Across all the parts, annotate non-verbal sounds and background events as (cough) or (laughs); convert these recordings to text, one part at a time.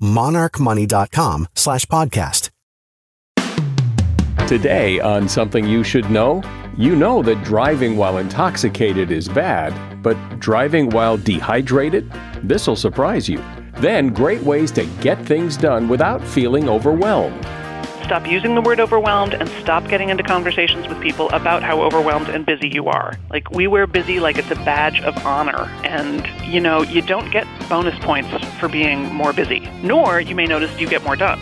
monarchmoney.com slash podcast. Today on Something You Should Know, you know that driving while intoxicated is bad, but driving while dehydrated? This'll surprise you. Then, great ways to get things done without feeling overwhelmed. Stop using the word overwhelmed and stop getting into conversations with people about how overwhelmed and busy you are. Like, we wear busy like it's a badge of honor. And, you know, you don't get bonus points for being more busy, nor you may notice you get more done.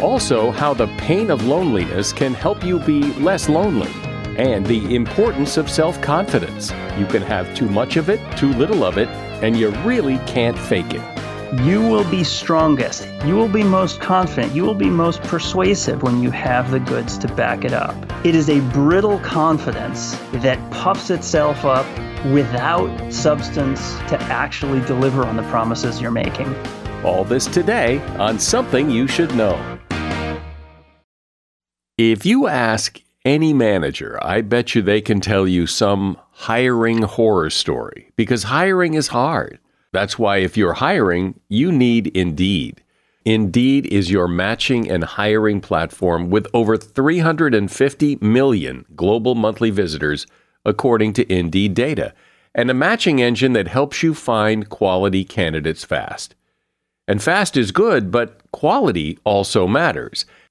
Also, how the pain of loneliness can help you be less lonely, and the importance of self confidence. You can have too much of it, too little of it, and you really can't fake it. You will be strongest. You will be most confident. You will be most persuasive when you have the goods to back it up. It is a brittle confidence that puffs itself up without substance to actually deliver on the promises you're making. All this today on Something You Should Know. If you ask any manager, I bet you they can tell you some hiring horror story because hiring is hard. That's why if you're hiring, you need Indeed. Indeed is your matching and hiring platform with over 350 million global monthly visitors, according to Indeed data, and a matching engine that helps you find quality candidates fast. And fast is good, but quality also matters.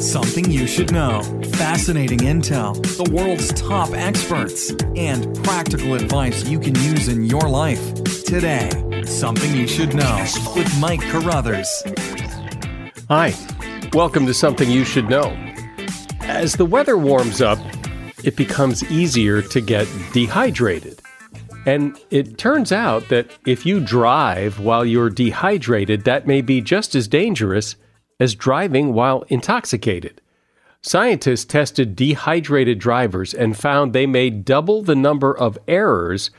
Something you should know. Fascinating intel, the world's top experts, and practical advice you can use in your life. Today, Something You Should Know with Mike Carruthers. Hi, welcome to Something You Should Know. As the weather warms up, it becomes easier to get dehydrated. And it turns out that if you drive while you're dehydrated, that may be just as dangerous as driving while intoxicated. Scientists tested dehydrated drivers and found they made double the number of errors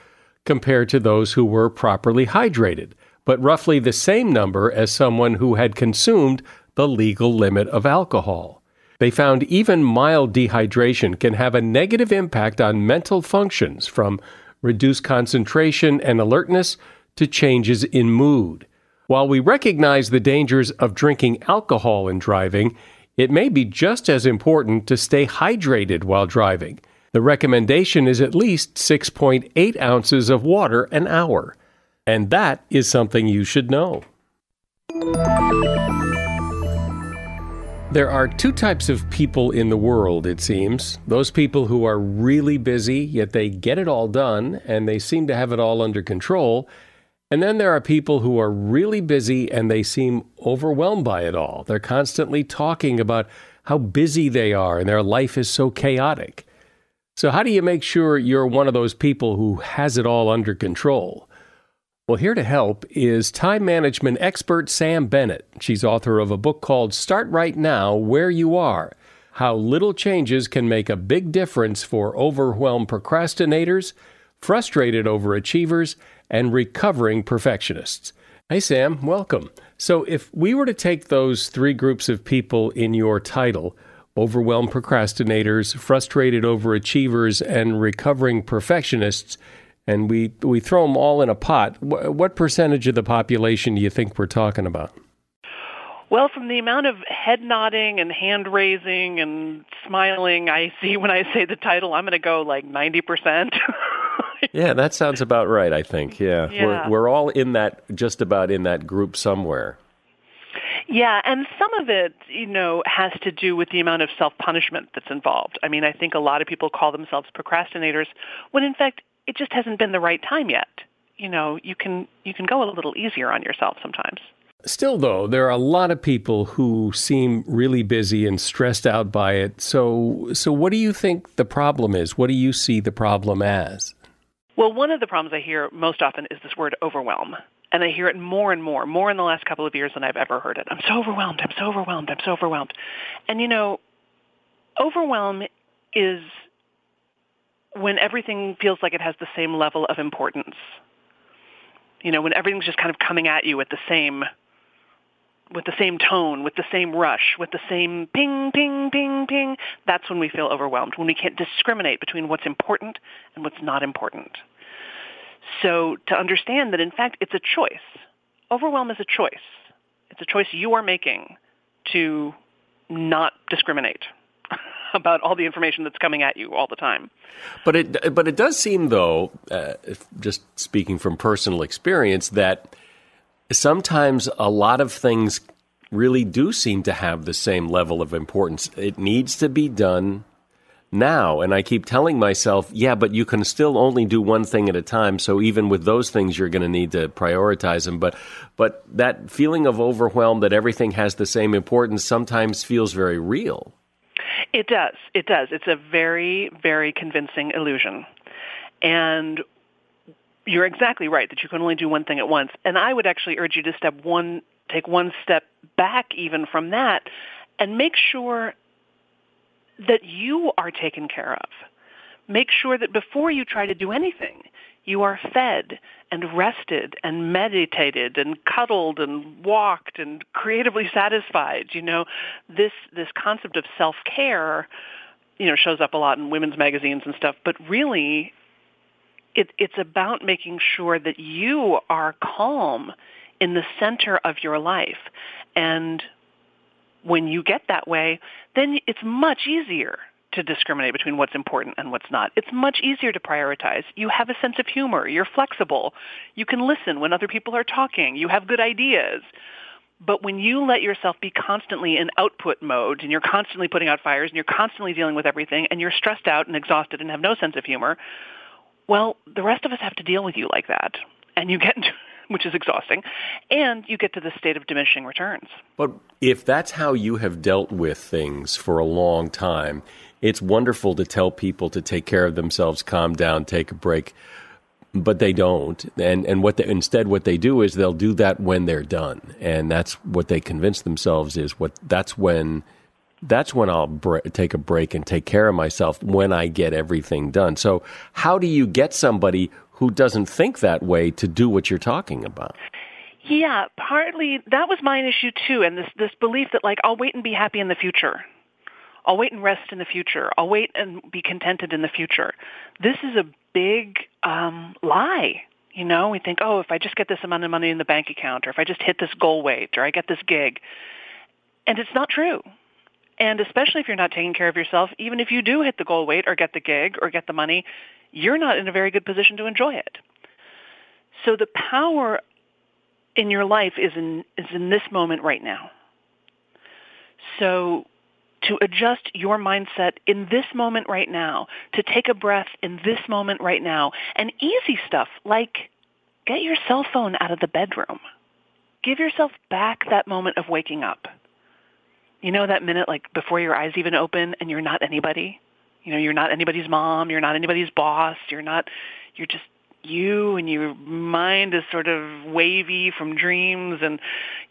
compared to those who were properly hydrated, but roughly the same number as someone who had consumed the legal limit of alcohol. They found even mild dehydration can have a negative impact on mental functions from reduced concentration and alertness to changes in mood. While we recognize the dangers of drinking alcohol and driving, it may be just as important to stay hydrated while driving. The recommendation is at least 6.8 ounces of water an hour. And that is something you should know. There are two types of people in the world, it seems. Those people who are really busy, yet they get it all done and they seem to have it all under control. And then there are people who are really busy and they seem overwhelmed by it all. They're constantly talking about how busy they are and their life is so chaotic. So, how do you make sure you're one of those people who has it all under control? Well, here to help is time management expert Sam Bennett. She's author of a book called Start Right Now Where You Are How Little Changes Can Make a Big Difference for Overwhelmed Procrastinators, Frustrated Overachievers, and Recovering Perfectionists. Hey, Sam, welcome. So, if we were to take those three groups of people in your title, overwhelmed procrastinators, frustrated overachievers, and recovering perfectionists, and we, we throw them all in a pot, wh- what percentage of the population do you think we're talking about? Well, from the amount of head nodding and hand raising and smiling I see when I say the title, I'm going to go like 90%. (laughs) (laughs) yeah, that sounds about right, I think. Yeah. yeah. We're, we're all in that, just about in that group somewhere. Yeah, and some of it, you know, has to do with the amount of self-punishment that's involved. I mean, I think a lot of people call themselves procrastinators when in fact it just hasn't been the right time yet. You know, you can you can go a little easier on yourself sometimes. Still though, there are a lot of people who seem really busy and stressed out by it. So so what do you think the problem is? What do you see the problem as? Well, one of the problems I hear most often is this word overwhelm. And I hear it more and more, more in the last couple of years than I've ever heard it. I'm so overwhelmed. I'm so overwhelmed. I'm so overwhelmed. And you know, overwhelm is when everything feels like it has the same level of importance. You know, when everything's just kind of coming at you at the same with the same tone, with the same rush, with the same ping, ping, ping, ping, that's when we feel overwhelmed, when we can't discriminate between what's important and what's not important. So to understand that in fact it's a choice. Overwhelm is a choice. It's a choice you are making to not discriminate (laughs) about all the information that's coming at you all the time. But it but it does seem though, uh, just speaking from personal experience, that sometimes a lot of things really do seem to have the same level of importance. It needs to be done now. And I keep telling myself, yeah, but you can still only do one thing at a time. So even with those things, you're going to need to prioritize them. But, but that feeling of overwhelm that everything has the same importance sometimes feels very real. It does. It does. It's a very, very convincing illusion. And you're exactly right that you can only do one thing at once. And I would actually urge you to step one, take one step back even from that and make sure that you are taken care of. Make sure that before you try to do anything, you are fed and rested and meditated and cuddled and walked and creatively satisfied. You know, this this concept of self-care, you know, shows up a lot in women's magazines and stuff, but really it, it's about making sure that you are calm in the center of your life. And when you get that way, then it's much easier to discriminate between what's important and what's not. It's much easier to prioritize. You have a sense of humor. You're flexible. You can listen when other people are talking. You have good ideas. But when you let yourself be constantly in output mode and you're constantly putting out fires and you're constantly dealing with everything and you're stressed out and exhausted and have no sense of humor, well, the rest of us have to deal with you like that. And you get into which is exhausting, and you get to the state of diminishing returns. But if that's how you have dealt with things for a long time, it's wonderful to tell people to take care of themselves, calm down, take a break. But they don't, and and what they, instead what they do is they'll do that when they're done, and that's what they convince themselves is what that's when that's when I'll take a break and take care of myself when I get everything done. So, how do you get somebody who doesn't think that way to do what you're talking about. Yeah, partly that was my issue too, and this this belief that like I'll wait and be happy in the future. I'll wait and rest in the future. I'll wait and be contented in the future. This is a big um, lie. You know, we think, oh, if I just get this amount of money in the bank account, or if I just hit this goal weight, or I get this gig, and it's not true. And especially if you're not taking care of yourself, even if you do hit the goal weight or get the gig or get the money, you're not in a very good position to enjoy it. So the power in your life is in, is in this moment right now. So to adjust your mindset in this moment right now, to take a breath in this moment right now, and easy stuff like get your cell phone out of the bedroom. Give yourself back that moment of waking up. You know that minute like before your eyes even open and you're not anybody? You know, you're not anybody's mom, you're not anybody's boss, you're not, you're just you and your mind is sort of wavy from dreams and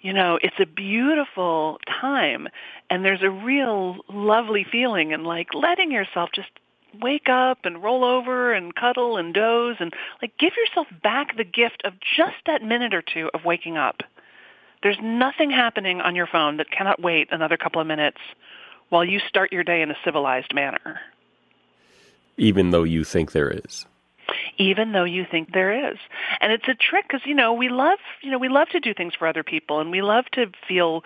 you know it's a beautiful time and there's a real lovely feeling and like letting yourself just wake up and roll over and cuddle and doze and like give yourself back the gift of just that minute or two of waking up. There's nothing happening on your phone that cannot wait another couple of minutes while you start your day in a civilized manner even though you think there is even though you think there is. And it's a trick because, you know, we love, you know, we love to do things for other people and we love to feel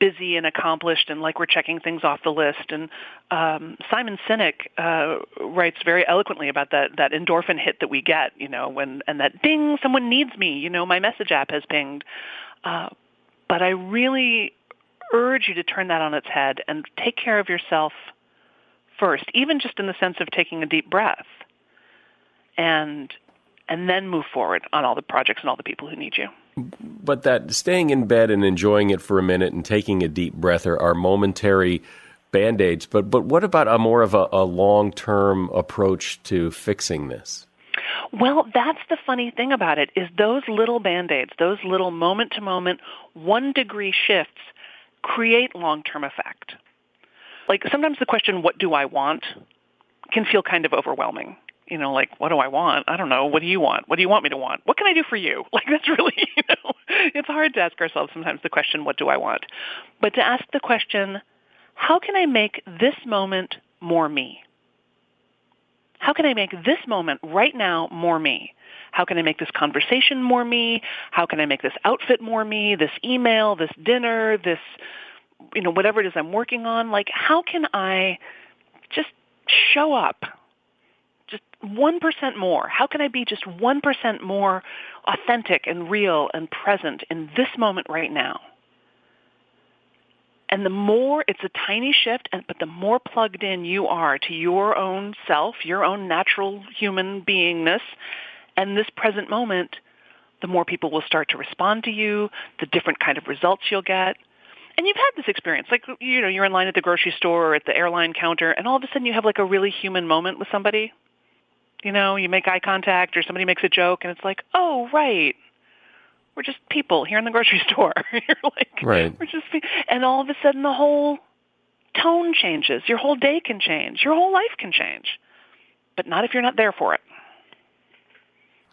busy and accomplished and like we're checking things off the list. And um, Simon Sinek uh, writes very eloquently about that, that endorphin hit that we get, you know, when, and that ding, someone needs me, you know, my message app has pinged. Uh, but I really urge you to turn that on its head and take care of yourself first, even just in the sense of taking a deep breath and and then move forward on all the projects and all the people who need you. But that staying in bed and enjoying it for a minute and taking a deep breath are, are momentary band aids. But but what about a more of a, a long term approach to fixing this? Well, that's the funny thing about it is those little band-aids, those little moment to moment, one degree shifts create long-term effect. Like sometimes the question, what do I want, can feel kind of overwhelming you know, like, what do I want? I don't know. What do you want? What do you want me to want? What can I do for you? (laughs) Like, that's really, (laughs) you know, it's hard to ask ourselves sometimes the question, what do I want? But to ask the question, how can I make this moment more me? How can I make this moment right now more me? How can I make this conversation more me? How can I make this outfit more me? This email, this dinner, this, you know, whatever it is I'm working on? Like, how can I just show up just 1% more? How can I be just 1% more authentic and real and present in this moment right now? And the more, it's a tiny shift, and, but the more plugged in you are to your own self, your own natural human beingness, and this present moment, the more people will start to respond to you, the different kind of results you'll get. And you've had this experience, like, you know, you're in line at the grocery store or at the airline counter, and all of a sudden you have like a really human moment with somebody you know, you make eye contact or somebody makes a joke and it's like, oh, right. We're just people here in the grocery (laughs) store. You're like, right. we're just, and all of a sudden the whole tone changes. Your whole day can change. Your whole life can change. But not if you're not there for it.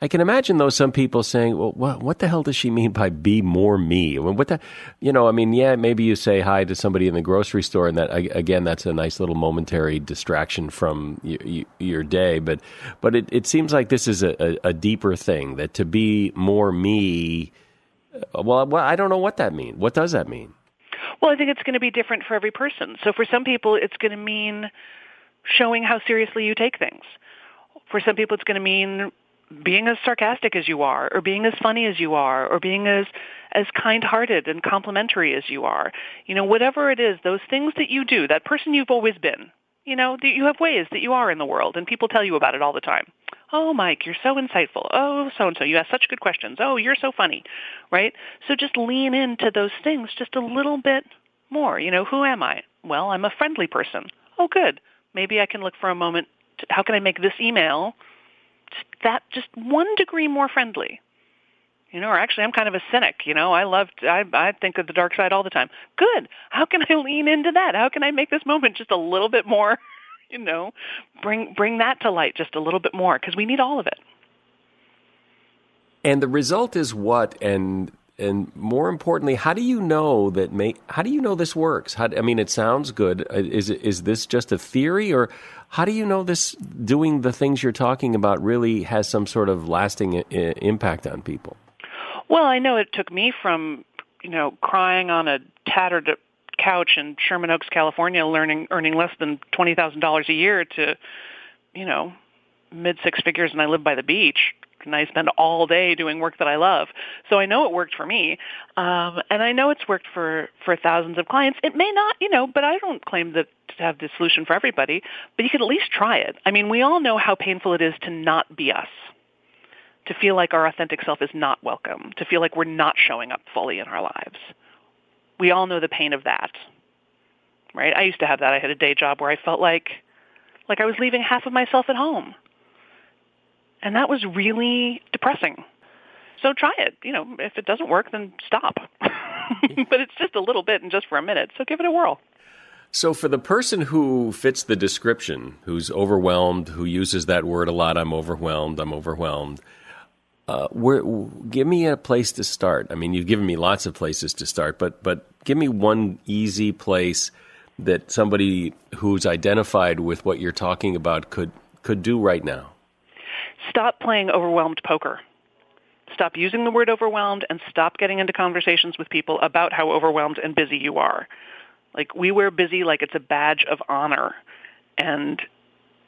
I can imagine though some people saying, "Well, what, what the hell does she mean by be more me?" What the, you know? I mean, yeah, maybe you say hi to somebody in the grocery store, and that again, that's a nice little momentary distraction from your, your day. But but it, it seems like this is a, a, deeper thing. That to be more me, uh, well, well, I don't know what that means. What does that mean? Well, I think it's going to be different for every person. So for some people, it's going to mean showing how seriously you take things. For some people, it's going to mean being as sarcastic as you are, or being as funny as you are, or being as as kind-hearted and complimentary as you are. You know, whatever it is, those things that you do, that person you've always been. You know, that you have ways that you are in the world, and people tell you about it all the time. Oh, Mike, you're so insightful. Oh, so and so, you ask such good questions. Oh, you're so funny, right? So just lean into those things just a little bit more. You know, who am I? Well, I'm a friendly person. Oh, good. Maybe I can look for a moment. To, how can I make this email that just one degree more friendly. You know, or actually, I'm kind of a cynic. You know, I love, I, I think of the dark side all the time. Good. How can I (laughs) lean into that? How can I make this moment just a little bit more, (laughs) you know, bring bring that to light just a little bit more because we need all of it. And the result is what? And and more importantly, how do you know that? May, how do you know this works? How, I mean, it sounds good. Uh, is is this just a theory, or how do you know this doing the things you're talking about really has some sort of lasting I- impact on people? Well, I know it took me from you know crying on a tattered couch in Sherman Oaks, California, learning earning less than twenty thousand dollars a year to you know mid six figures, and I live by the beach and I spend all day doing work that I love. So I know it worked for me, um, and I know it's worked for for thousands of clients. It may not, you know, but I don't claim that to have the solution for everybody. But you can at least try it. I mean, we all know how painful it is to not be us. To feel like our authentic self is not welcome, to feel like we're not showing up fully in our lives. We all know the pain of that, right? I used to have that. I had a day job where I felt like like I was leaving half of myself at home. And that was really depressing. So try it. You know, if it doesn't work, then stop. (laughs) but it's just a little bit and just for a minute. So give it a whirl. So, for the person who fits the description, who's overwhelmed, who uses that word a lot, I'm overwhelmed, I'm overwhelmed, uh, where, give me a place to start. I mean, you've given me lots of places to start, but, but give me one easy place that somebody who's identified with what you're talking about could, could do right now. Stop playing overwhelmed poker. Stop using the word overwhelmed and stop getting into conversations with people about how overwhelmed and busy you are. Like we wear busy like it's a badge of honor. And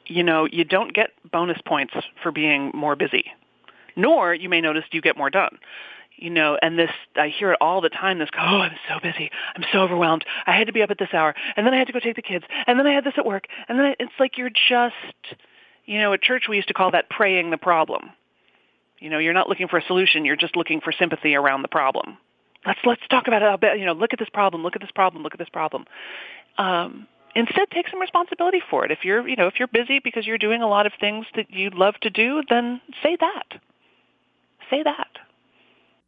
you know, you don't get bonus points for being more busy. Nor you may notice you get more done. You know, and this I hear it all the time, this oh, I'm so busy. I'm so overwhelmed. I had to be up at this hour and then I had to go take the kids and then I had this at work and then I, it's like you're just you know, at church we used to call that praying the problem. You know, you're not looking for a solution, you're just looking for sympathy around the problem let's let's talk about it. You know, look at this problem. Look at this problem. Look at this problem. Um, instead, take some responsibility for it. If you're you know if you're busy because you're doing a lot of things that you'd love to do, then say that. Say that.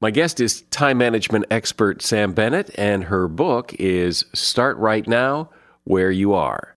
My guest is time management expert Sam Bennett, and her book is Start Right Now Where You Are.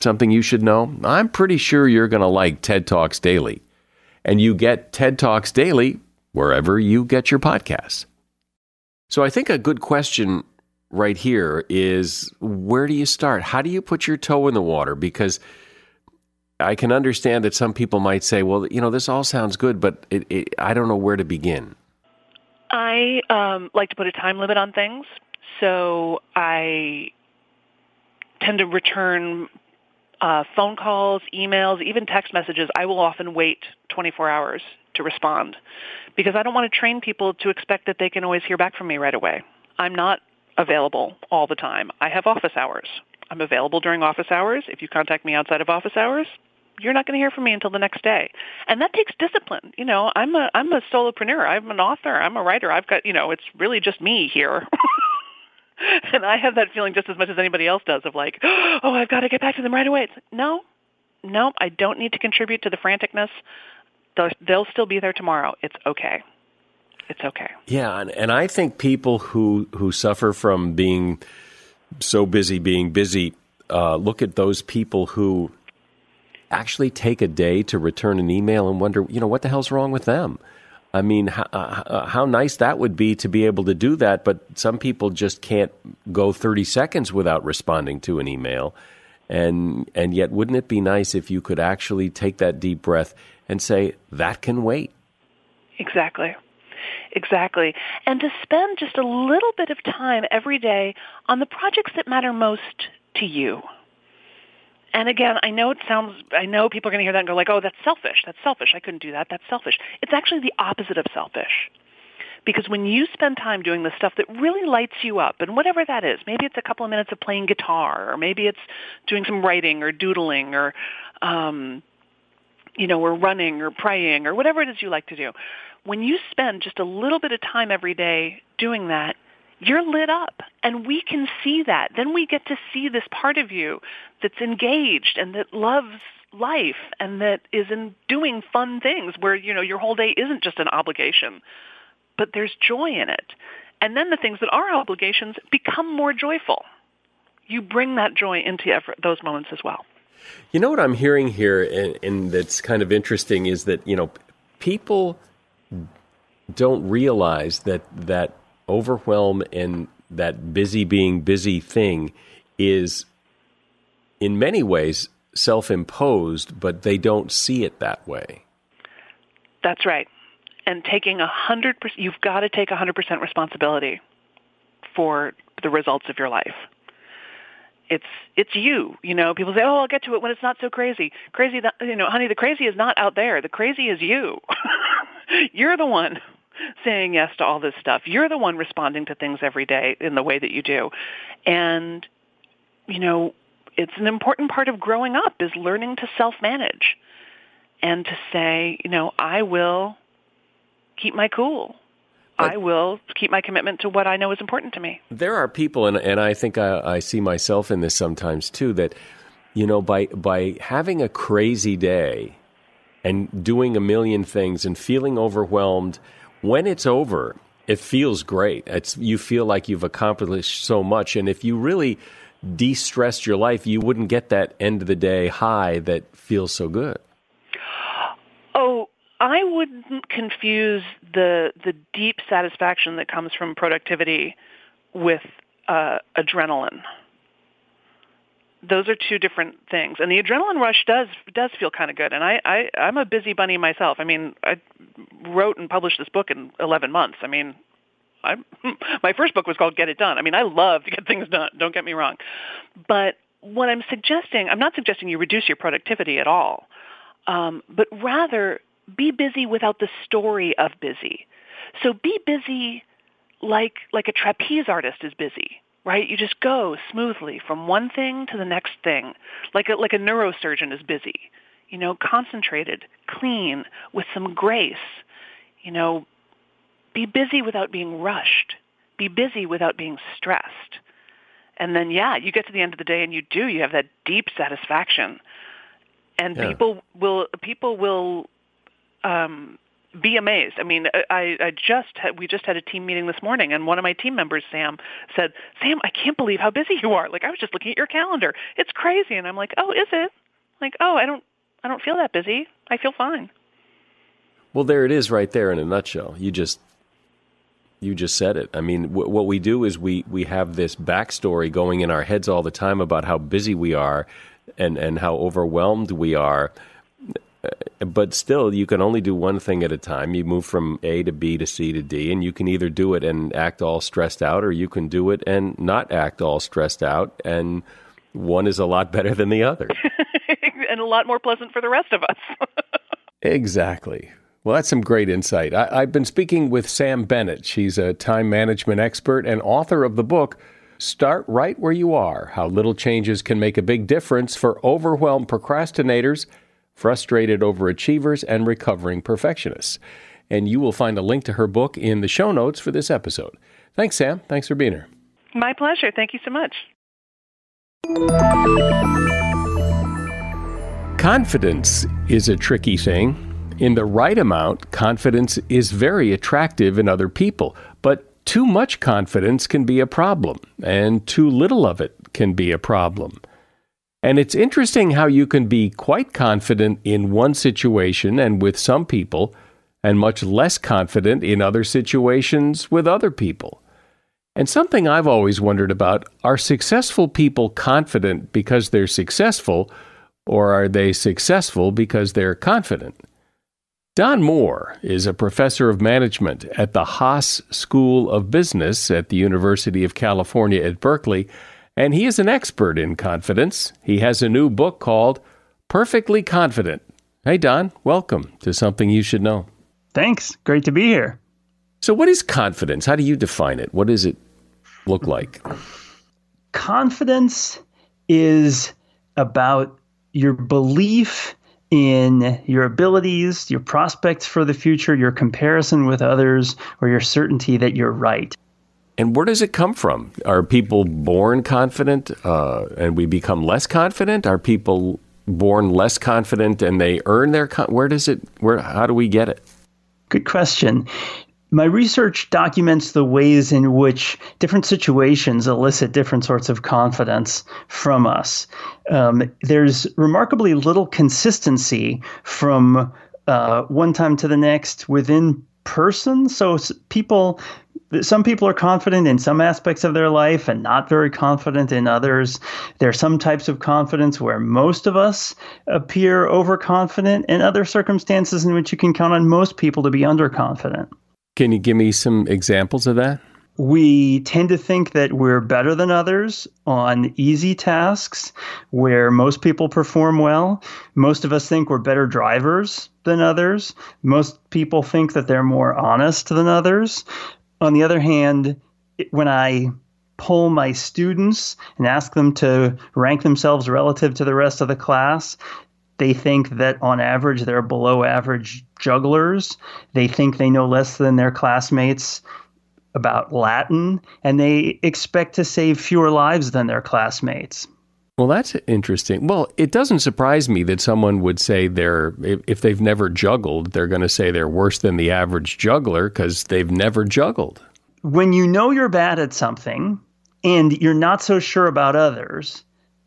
something you should know, I'm pretty sure you're going to like TED Talks Daily. And you get TED Talks Daily wherever you get your podcasts. So I think a good question right here is where do you start? How do you put your toe in the water? Because I can understand that some people might say, well, you know, this all sounds good, but it, it, I don't know where to begin. I um, like to put a time limit on things. So I tend to return uh, phone calls, emails, even text messages. I will often wait 24 hours to respond because I don't want to train people to expect that they can always hear back from me right away. I'm not available all the time. I have office hours. I'm available during office hours. If you contact me outside of office hours, you're not going to hear from me until the next day. And that takes discipline. You know, I'm a I'm a solopreneur. I'm an author. I'm a writer. I've got, you know, it's really just me here. (laughs) (laughs) and I have that feeling just as much as anybody else does of like, (gasps) oh, I've got to get back to them right away. It's like, no, no, I don't need to contribute to the franticness. They'll, they'll still be there tomorrow. It's okay it's okay. Yeah, and, and I think people who who suffer from being so busy, being busy, uh, look at those people who actually take a day to return an email and wonder, you know, what the hell's wrong with them? I mean, how, uh, how nice that would be to be able to do that, but some people just can't go 30 seconds without responding to an email. And, and yet, wouldn't it be nice if you could actually take that deep breath and say, that can wait? Exactly. Exactly. And to spend just a little bit of time every day on the projects that matter most to you. And again, I know it sounds, I know people are going to hear that and go like, oh, that's selfish. That's selfish. I couldn't do that. That's selfish. It's actually the opposite of selfish. Because when you spend time doing the stuff that really lights you up, and whatever that is, maybe it's a couple of minutes of playing guitar, or maybe it's doing some writing or doodling, or, um, you know, or running or praying, or whatever it is you like to do. When you spend just a little bit of time every day doing that, you're lit up and we can see that. Then we get to see this part of you that's engaged and that loves life and that is in doing fun things where, you know, your whole day isn't just an obligation, but there's joy in it. And then the things that are obligations become more joyful. You bring that joy into those moments as well. You know what I'm hearing here, and, and that's kind of interesting, is that you know people don't realize that that overwhelm and that busy being busy thing is in many ways self-imposed, but they don't see it that way. That's right. And taking a hundred percent, you've got to take a hundred percent responsibility for the results of your life. It's it's you. You know, people say, "Oh, I'll get to it when it's not so crazy." Crazy, you know, honey, the crazy is not out there. The crazy is you. (laughs) You're the one saying yes to all this stuff. You're the one responding to things every day in the way that you do. And, you know, it's an important part of growing up is learning to self-manage and to say, you know, I will keep my cool. But I will keep my commitment to what I know is important to me. There are people, and, and I think I, I see myself in this sometimes too, that, you know, by, by having a crazy day and doing a million things and feeling overwhelmed – when it's over, it feels great. It's you feel like you've accomplished so much, and if you really de-stressed your life, you wouldn't get that end of the day high that feels so good. Oh, I wouldn't confuse the the deep satisfaction that comes from productivity with uh, adrenaline those are two different things. And the adrenaline rush does does feel kind of good. And I, I I'm a busy bunny myself. I mean, I wrote and published this book in 11 months. I mean, I (laughs) my first book was called Get It Done. I mean, I love to get (laughs) things done. Don't get me wrong. But what I'm suggesting, I'm not suggesting you reduce your productivity at all, um, but rather be busy without the story of busy. So be busy like like a trapeze artist is busy right? You just go smoothly from one thing to the next thing, like a, like a neurosurgeon is busy, you know, concentrated, clean, with some grace, you know, be busy without being rushed, be busy without being stressed. And then, yeah, you get to the end of the day and you do, you have that deep satisfaction. And yeah. people will, people will, um, be amazed. I mean, uh, I, I just had, we just had a team meeting this morning, and one of my team members, Sam, said, "Sam, I can't believe how busy you are. Like, I was just looking at your calendar. It's crazy." And I'm like, "Oh, is it?" Like, "Oh, I don't, I don't feel that busy. I feel fine." Well, there it is, right there in a nutshell. You just, you just said it. I mean, w- what we do is we we have this backstory going in our heads all the time about how busy we are, and and how overwhelmed we are but still, you can only do one thing at a time. You move from A to B to C to D, and you can either do it and act all stressed out, or you can do it and not act all stressed out. And one is a lot (laughs) better than the other, (laughs) and a lot more pleasant for the rest of us. (laughs) exactly. Well, that's some great insight. I, have been speaking with Sam Bennett. She's a time management expert and author of the book. Start right where you are How Little Changes Can Make a Big Difference for Overwhelmed Procrastinators Frustrated Overachievers and Recovering Perfectionists. And you will find a link to her book in the show notes for this episode. Thanks, Sam. Thanks for being here. My pleasure. Thank you so much. Confidence is a tricky thing. In the right amount, confidence is very attractive in other people, but too much confidence can be a problem, and too little of it can be a problem. And it's interesting how you can be quite confident in one situation and with some people, and much less confident in other situations with other people. And something I've always wondered about are successful people confident because they're successful, or are they successful because they're confident? Don Moore is a professor of management at the Haas School of Business at the University of California at Berkeley, and he is an expert in confidence. He has a new book called Perfectly Confident. Hey, Don, welcome to Something You Should Know. Thanks. Great to be here. So, what is confidence? How do you define it? What does it look like? Confidence is about your belief in your abilities, your prospects for the future, your comparison with others, or your certainty that you're right. And where does it come from? Are people born confident uh, and we become less confident? Are people born less confident and they earn their con- where does it where how do we get it? Good question. My research documents the ways in which different situations elicit different sorts of confidence from us. Um, there's remarkably little consistency from uh, one time to the next within person. So people, some people are confident in some aspects of their life and not very confident in others. There are some types of confidence where most of us appear overconfident, and other circumstances in which you can count on most people to be underconfident. Can you give me some examples of that? We tend to think that we're better than others on easy tasks where most people perform well. Most of us think we're better drivers than others. Most people think that they're more honest than others. On the other hand, when I poll my students and ask them to rank themselves relative to the rest of the class, they think that on average they're below average jugglers. They think they know less than their classmates about Latin, and they expect to save fewer lives than their classmates. Well, that's interesting. Well, it doesn't surprise me that someone would say they're, if they've never juggled, they're going to say they're worse than the average juggler because they've never juggled. When you know you're bad at something and you're not so sure about others,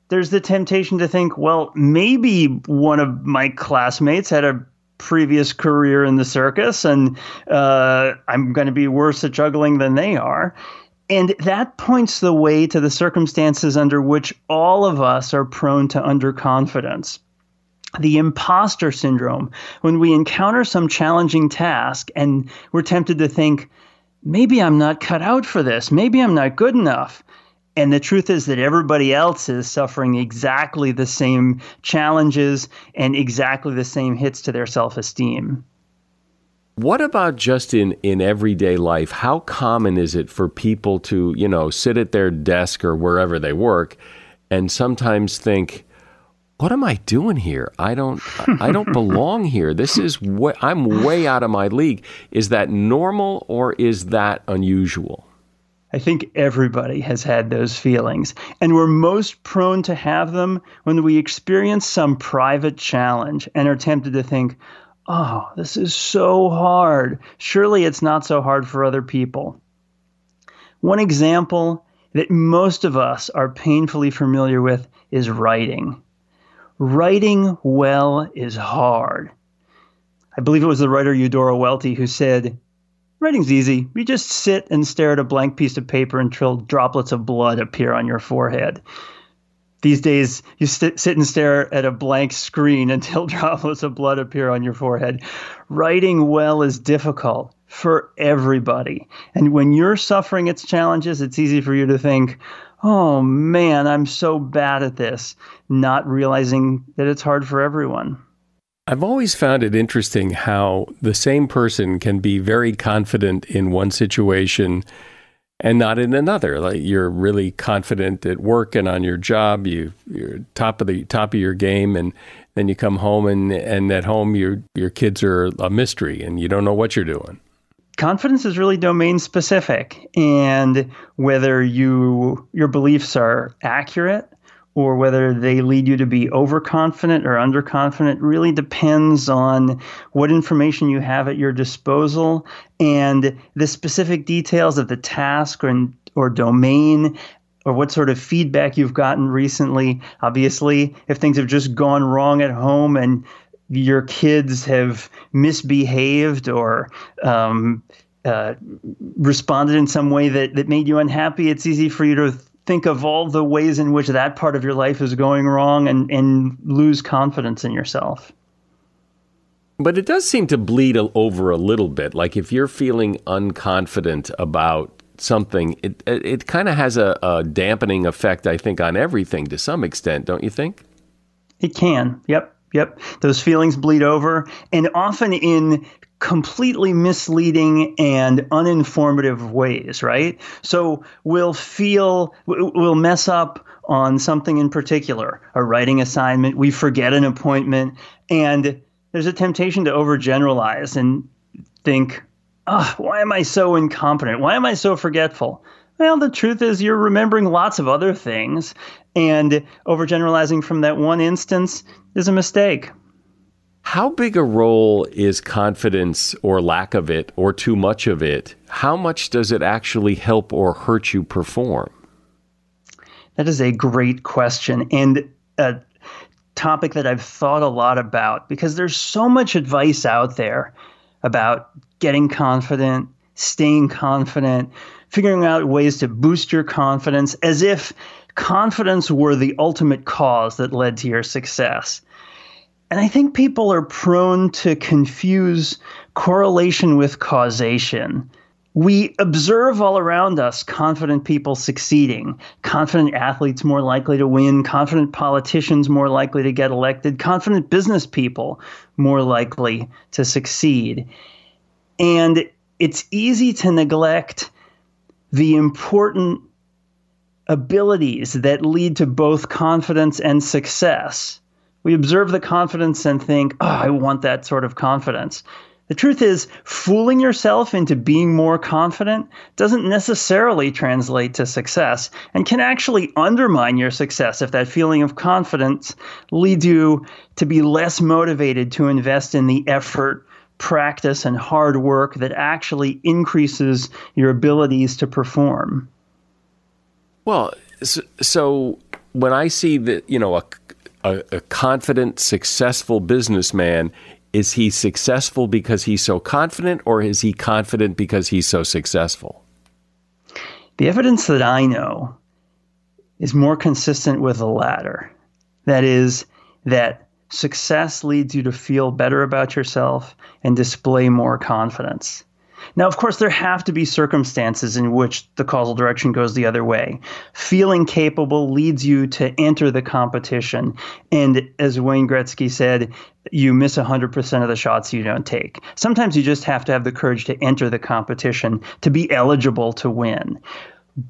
there's the temptation to think, well, maybe one of my classmates had a previous career in the circus and uh, I'm going to be worse at juggling than they are. And that points the way to the circumstances under which all of us are prone to underconfidence. The imposter syndrome, when we encounter some challenging task and we're tempted to think, maybe I'm not cut out for this, maybe I'm not good enough. And the truth is that everybody else is suffering exactly the same challenges and exactly the same hits to their self esteem. What about just in, in everyday life? How common is it for people to, you know, sit at their desk or wherever they work and sometimes think, what am I doing here? I don't I don't (laughs) belong here. This is way, I'm way out of my league. Is that normal or is that unusual? I think everybody has had those feelings. And we're most prone to have them when we experience some private challenge and are tempted to think, oh, this is so hard. Surely it's not so hard for other people. One example that most of us are painfully familiar with is writing. Writing well is hard. I believe it was the writer Eudora Welty who said, Writing's easy. You just sit and stare at a blank piece of paper until droplets of blood appear on your forehead. These days, you st- sit and stare at a blank screen (laughs) until droplets of blood appear on your forehead. Writing well is difficult for everybody. And when you're suffering its challenges, it's easy for you to think, oh man, I'm so bad at this, not realizing that it's hard for everyone. I've always found it interesting how the same person can be very confident in one situation and not in another. Like you're really confident at work and on your job, you you're top of the top of your game and then you come home and and at home your your kids are a mystery and you don't know what you're doing. Confidence is really domain specific and whether you your beliefs are accurate or whether they lead you to be overconfident or underconfident really depends on what information you have at your disposal and the specific details of the task or, or domain or what sort of feedback you've gotten recently. Obviously, if things have just gone wrong at home and your kids have misbehaved or um, uh, responded in some way that, that made you unhappy, it's easy for you to think of all the ways in which that part of your life is going wrong and, and lose confidence in yourself. But it does seem to bleed over a little bit. Like if you're feeling unconfident about something, it it, it kind of has a, a dampening effect, I think, on everything to some extent, don't you think? It can. Yep. Yep. Those feelings bleed over, and often in completely misleading and uninformative ways, right? So we'll feel, we'll mess up on something in particular, a writing assignment, we forget an appointment, and there's a temptation to overgeneralize and think, oh, why am I so incompetent? Why am I so forgetful? Well, the truth is, you're remembering lots of other things, and overgeneralizing from that one instance is a mistake. How big a role is confidence or lack of it or too much of it? How much does it actually help or hurt you perform? That is a great question and a topic that I've thought a lot about because there's so much advice out there about getting confident, staying confident, figuring out ways to boost your confidence as if confidence were the ultimate cause that led to your success. And I think people are prone to confuse correlation with causation. We observe all around us confident people succeeding, confident athletes more likely to win, confident politicians more likely to get elected, confident business people more likely to succeed. And it's easy to neglect the important abilities that lead to both confidence and success. We observe the confidence and think, oh, I want that sort of confidence. The truth is, fooling yourself into being more confident doesn't necessarily translate to success and can actually undermine your success if that feeling of confidence leads you to be less motivated to invest in the effort practice and hard work that actually increases your abilities to perform. Well, so when I see that, you know, a, a, a confident, successful businessman, is he successful because he's so confident, or is he confident because he's so successful? The evidence that I know is more consistent with the latter. That is, that success leads you to feel better about yourself and display more confidence. Now, of course, there have to be circumstances in which the causal direction goes the other way. Feeling capable leads you to enter the competition. And as Wayne Gretzky said, you miss 100% of the shots you don't take. Sometimes you just have to have the courage to enter the competition to be eligible to win.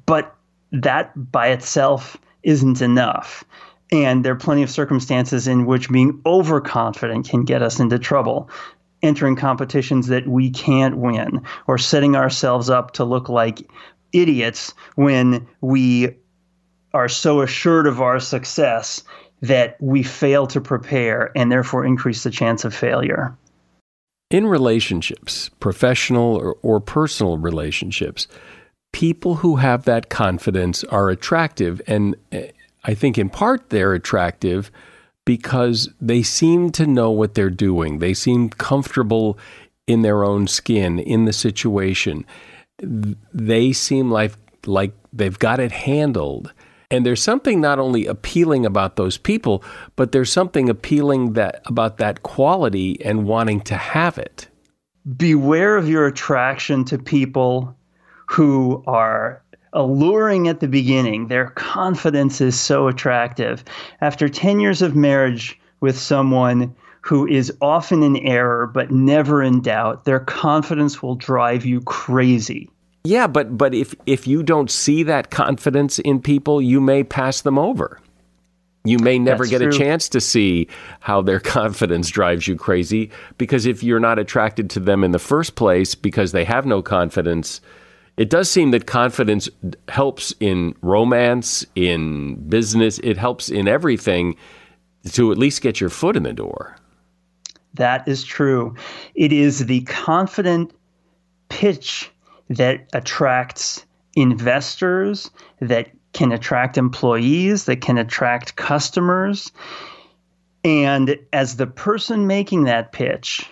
But that by itself isn't enough. And there are plenty of circumstances in which being overconfident can get us into trouble. Entering competitions that we can't win, or setting ourselves up to look like idiots when we are so assured of our success that we fail to prepare and therefore increase the chance of failure. In relationships, professional or, or, personal relationships, people who have that confidence are attractive and eh, I think in part they're attractive because they seem to know what they're doing. They seem comfortable in their own skin, in the situation. They seem like like they've got it handled. And there's something not only appealing about those people, but there's something appealing that about that quality and wanting to have it. Beware of your attraction to people who are alluring at the beginning. Their confidence is so attractive. After 10 years of marriage with someone who is often in error but never in doubt, their confidence will drive you crazy. Yeah, but but if if you don't see that confidence in people, you may pass them over. You may never That's get true. a chance to see how their (laughs) confidence drives you crazy because if you're not attracted to them in the first place because they have no confidence, it does seem that confidence helps in romance, in business, it helps in everything to at least get your foot in the door. That is true. It is the confident pitch that attracts investors, that can attract employees, that can attract customers. And as the person making that pitch,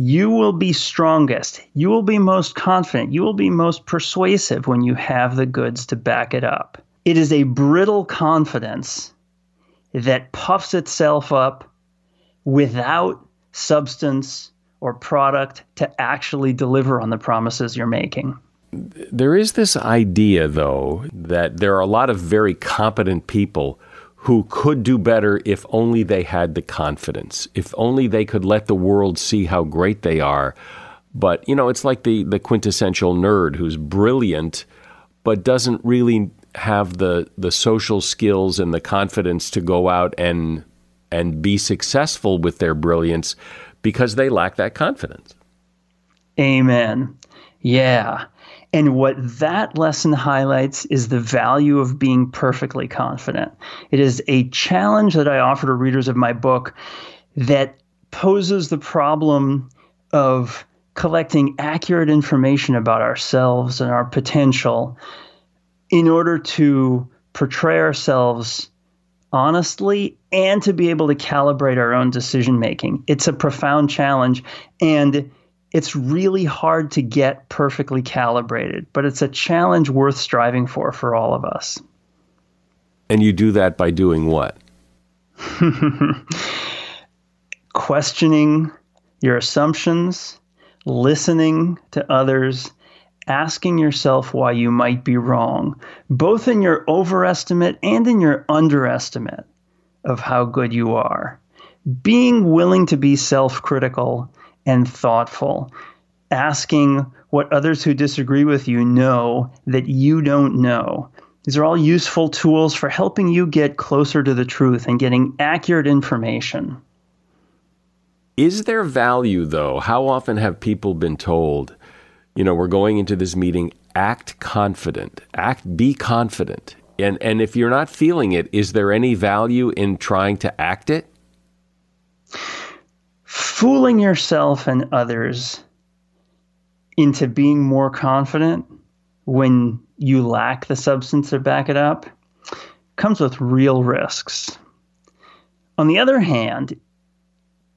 you will be strongest. You will be most confident. You will be most persuasive when you have the goods to back it up. It is a brittle confidence that puffs itself up without substance or product to actually deliver on the promises you're making. There is this idea, though, that there are a lot of very competent people who could do better if only they had the confidence, if only they could let the world see how great they are. But, you know, it's like the, the quintessential nerd who's brilliant, but doesn't really have the, the social skills and the confidence to go out and, and be successful with their brilliance because they lack that confidence. Amen. Yeah. And what that lesson highlights is the value of being perfectly confident. It is a challenge that I offer to readers of my book that poses the problem of collecting accurate information about ourselves and our potential in order to portray ourselves honestly and to be able to calibrate our own decision making. It's a profound challenge. And it's really hard to get perfectly calibrated, but it's a challenge worth striving for for all of us. And you do that by doing what? (laughs) Questioning your assumptions, listening to others, asking yourself why you might be wrong, both in your overestimate and in your underestimate of how good you are. Being willing to be self critical and thoughtful, asking what others who disagree with you know that you don't know. These are all useful tools for helping you get closer to the truth and getting accurate information. Is there value, though? How often have people been told, you know, we're going into this meeting, act confident, act, be confident. And, and if you're not feeling it, is there any value in trying to act it? Fooling yourself and others into being more confident when you lack the substance to back it up comes with real risks. On the other hand,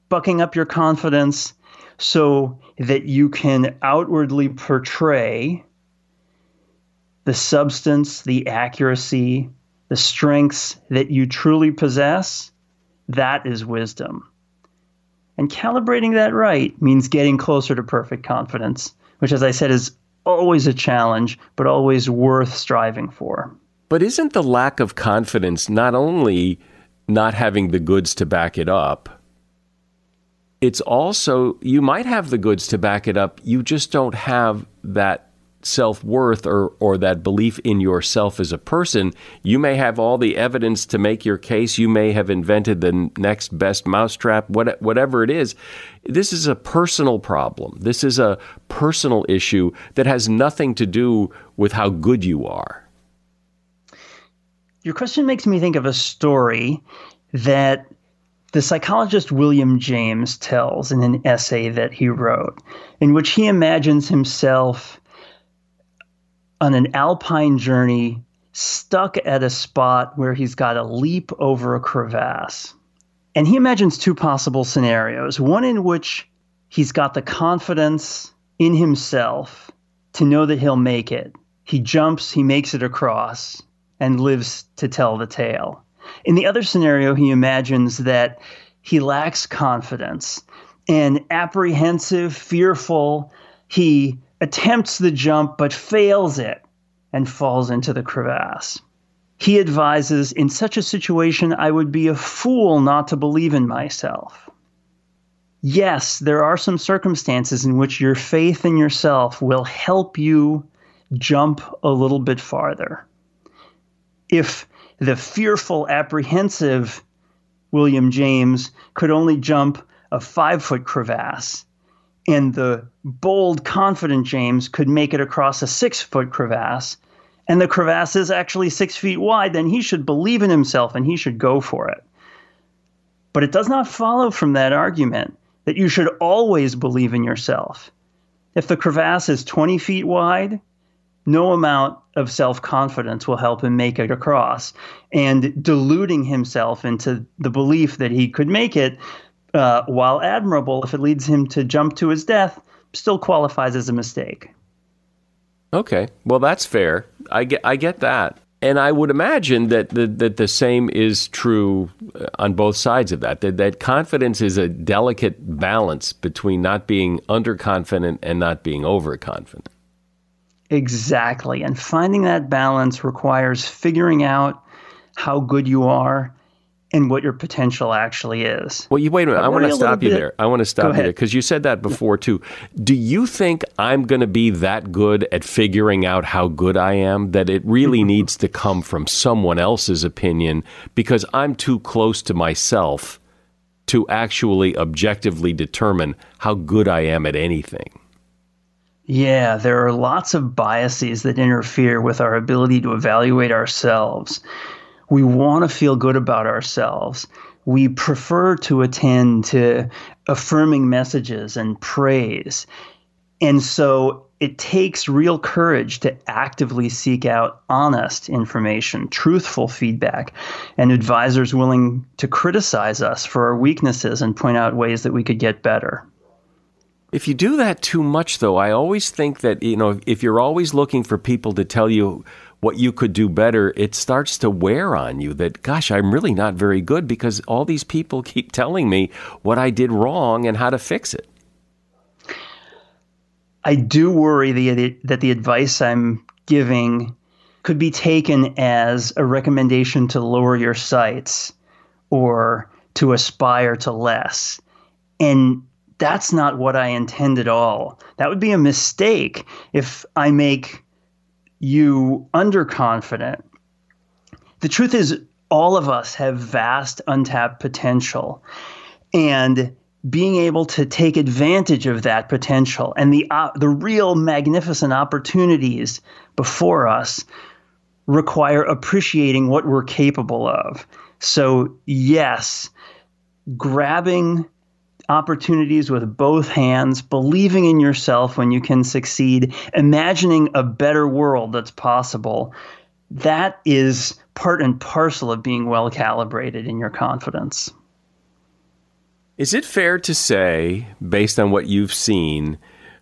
bucking up your confidence so that you can outwardly portray the substance, the accuracy, the strengths that you truly possess, that is wisdom. And calibrating that right means getting closer to perfect confidence, which, as I said, is always a challenge, but always worth striving for. But isn't the lack of confidence not only not having the goods to back it up? It's also, you might have the goods to back it up, you just don't have that self worth or, or that belief in yourself as a person, you may have all the evidence to make your case. You may have invented the next best mousetrap, what, whatever it is. This is a personal problem. This is a personal issue that has nothing to do with how good you are. Your question makes me think of a story that the psychologist William James tells in an essay that he wrote, in which he imagines himself on an alpine journey, stuck at a spot where he's got to leap over a crevasse. And he imagines two possible scenarios one in which he's got the confidence in himself to know that he'll make it. He jumps, he makes it across, and lives to tell the tale. In the other scenario, he imagines that he lacks confidence and apprehensive, fearful, he attempts the jump but fails it and falls into the crevasse. He advises In such a situation, I would be a fool not to believe in myself. Yes, there are some circumstances in which your faith in yourself will help you jump a little bit farther. If the fearful, apprehensive William James could only jump a five foot crevasse, and the bold, confident James could make it across a six foot crevasse, and the crevasse is actually six feet wide, then he should believe in himself and he should go for it. But it does not follow from that argument that you should always believe in yourself. If the crevasse is 20 feet wide no amount of self confidence will help him make it across. And deluding himself into the belief that he could make it, uh, while admirable, if it leads him to jump to his death, still qualifies as a mistake. Okay, well that's fair. I get I get that. And I would imagine that the, that the same is true uh, on both sides of that, that. That confidence is a delicate balance between not being underconfident and not being overconfident. Exactly. And finding that balance requires figuring out how good you are and what your potential actually is. Well, you wait a minute. I want to stop you bit. there. I want to stop you there because you said that before too. Do you think I'm going to be that good at figuring out how good I am that it really mm-hmm. needs to come from someone else's opinion because I'm too close to myself to actually objectively determine how good I am at anything? Yeah, there are lots of biases that interfere with our ability to evaluate ourselves. We want to feel good about ourselves. We prefer to attend to affirming messages and praise. And so it takes real courage to actively seek out honest information, truthful feedback, and advisors willing to criticize us for our weaknesses and point out ways that we could get better. If you do that too much, though, I always think that, you know, if you're always looking for people to tell you what you could do better, it starts to wear on you that, gosh, I'm really not very good because all these people (laughs) keep telling me what I did wrong and how to fix it. I do worry the, that the advice I'm giving could be taken as a recommendation to lower your sights or to aspire to less. And that's not what I intend at all. That would be a mistake if I make you underconfident. The truth is, all of us have vast untapped potential. And being able to take advantage of that potential and the uh, the real magnificent opportunities before us require appreciating what we're capable of. So yes, grabbing opportunities with both hands, believing in yourself when you can succeed, imagining a better world that's possible. That is part and parcel of being well calibrated in your confidence. Is it fair to say, based on what you've seen,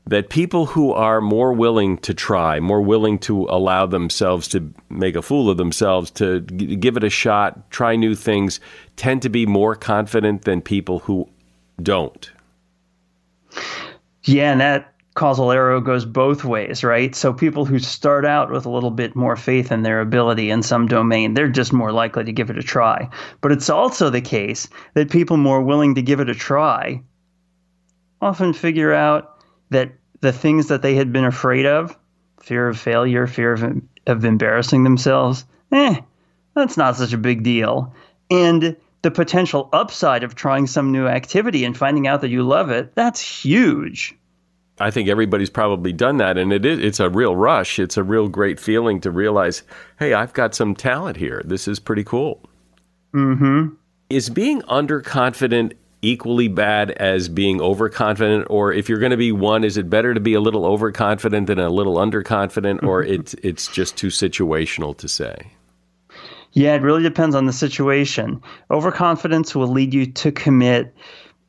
that people who are more willing to try, more willing to allow themselves to make a fool of themselves, to give it a shot, try new things, tend to be more confident than people who don't. Yeah, and that causal arrow goes both ways, right? So people who start out with a little bit more faith in their ability in some domain, they're just more likely to give it a try. But it's also the case that people more willing to give it a try often figure out that the things that they had been afraid of, fear of failure, fear of, of embarrassing themselves, eh, that's not such a big deal. And the potential upside of trying some new activity and finding out that you love it, that's huge. I think everybody's probably done that, and it is, it's a real rush. It's a real great feeling to realize, hey, I've got some talent here. This is pretty cool. Mm-hmm. Is being underconfident equally bad as being overconfident, or if you're going to be one, is it better to be a little overconfident than a little underconfident, or (laughs) it's it's just too situational to say? Yeah, it really depends on the situation. Overconfidence will lead you to commit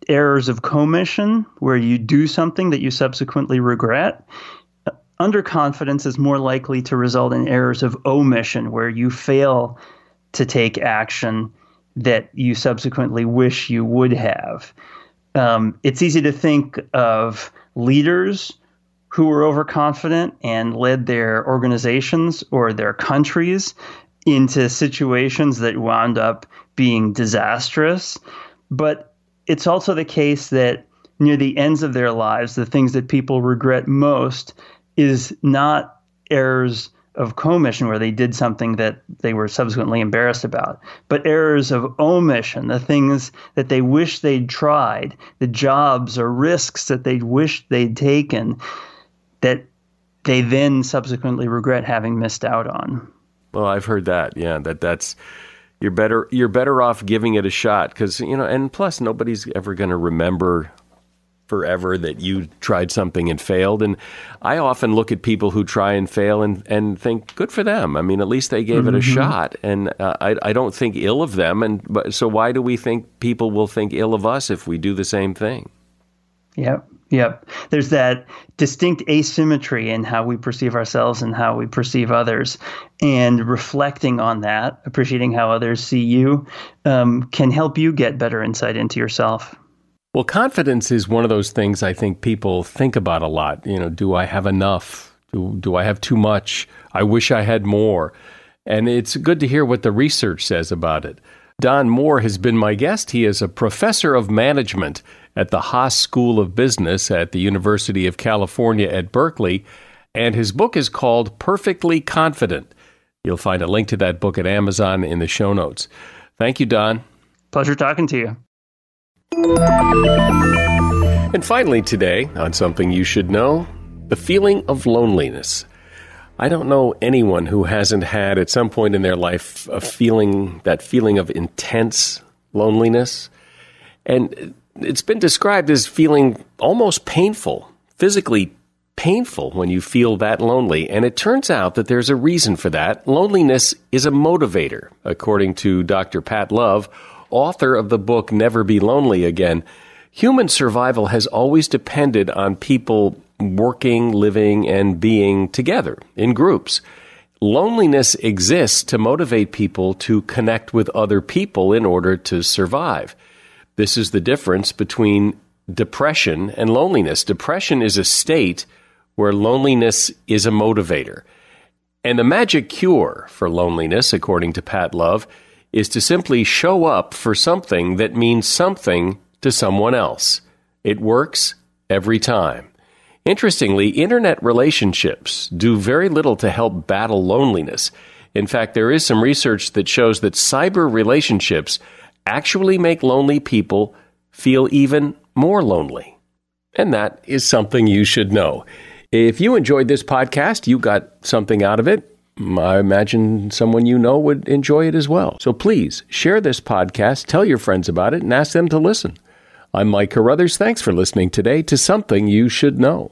errors of commission, where you do something that you subsequently regret. Underconfidence is more likely to result in errors of omission, where you fail to take action that you subsequently wish you would have. Um, it's easy to think of leaders who were overconfident and led their organizations or their countries into situations that wound up being disastrous. But it's also the case that near the ends of their lives, the things that people regret most is not errors of commission where they did something that they were subsequently embarrassed about, but errors of omission, the things that they wish they'd tried, the jobs or risks that they wished they'd taken that they then subsequently regret having missed out on. Well, I've heard that. Yeah, that that's you're better you're better off giving it a shot because you know, and plus nobody's ever going to remember forever that you tried something and failed. And I often look at people who try and fail and, and think, good for them. I mean, at least they gave mm-hmm. it a mm-hmm. shot. And uh, I, I don't think ill of them. And but, so why do we think people will think ill of us if we do the same thing? Yep. Yep. There's that distinct asymmetry in how we perceive ourselves and how we perceive others. And reflecting on that, appreciating how others see you, um, can help you get better insight into yourself. Well, confidence is one of those things I think people think about a lot. You know, do I have enough? Do, do I have too much? I wish I had more. And it's good to hear what the research says about it. Don Moore has been my guest. He is a professor of management at the Haas School of Business at the University of California at Berkeley, and his book is called Perfectly Confident. You'll find a link to that book at Amazon in the show notes. Thank you, Don. Pleasure talking to you. And finally, today, on something you should know the feeling of loneliness. I don't know anyone who hasn't had at some point in their life a feeling, that feeling of intense loneliness. And it's been described as feeling almost painful, physically painful when you feel that lonely. And it turns out that there's a reason for that. Loneliness is a motivator, according to Dr. Pat Love author of the book Never Be Lonely Again, human survival has always depended on people working, living, and being together in groups. Loneliness exists to motivate people to connect with other people in order to survive. This is the difference between depression and loneliness. Depression is a state where loneliness is a motivator. And the magic cure for loneliness, according to Pat Love, is to simply show up for something that means something to someone else. It works every time. Interestingly, internet relationships do very little to help battle loneliness. In fact, there is some research that shows that cyber relationships actually make lonely people feel even more lonely. And that is something you should know. If you enjoyed this podcast, you got something out of it, I imagine someone you know would enjoy it as well. So please share this podcast, tell your friends about it, and ask them to listen. I'm Mike Carruthers. Thanks for listening today to Something You Should Know.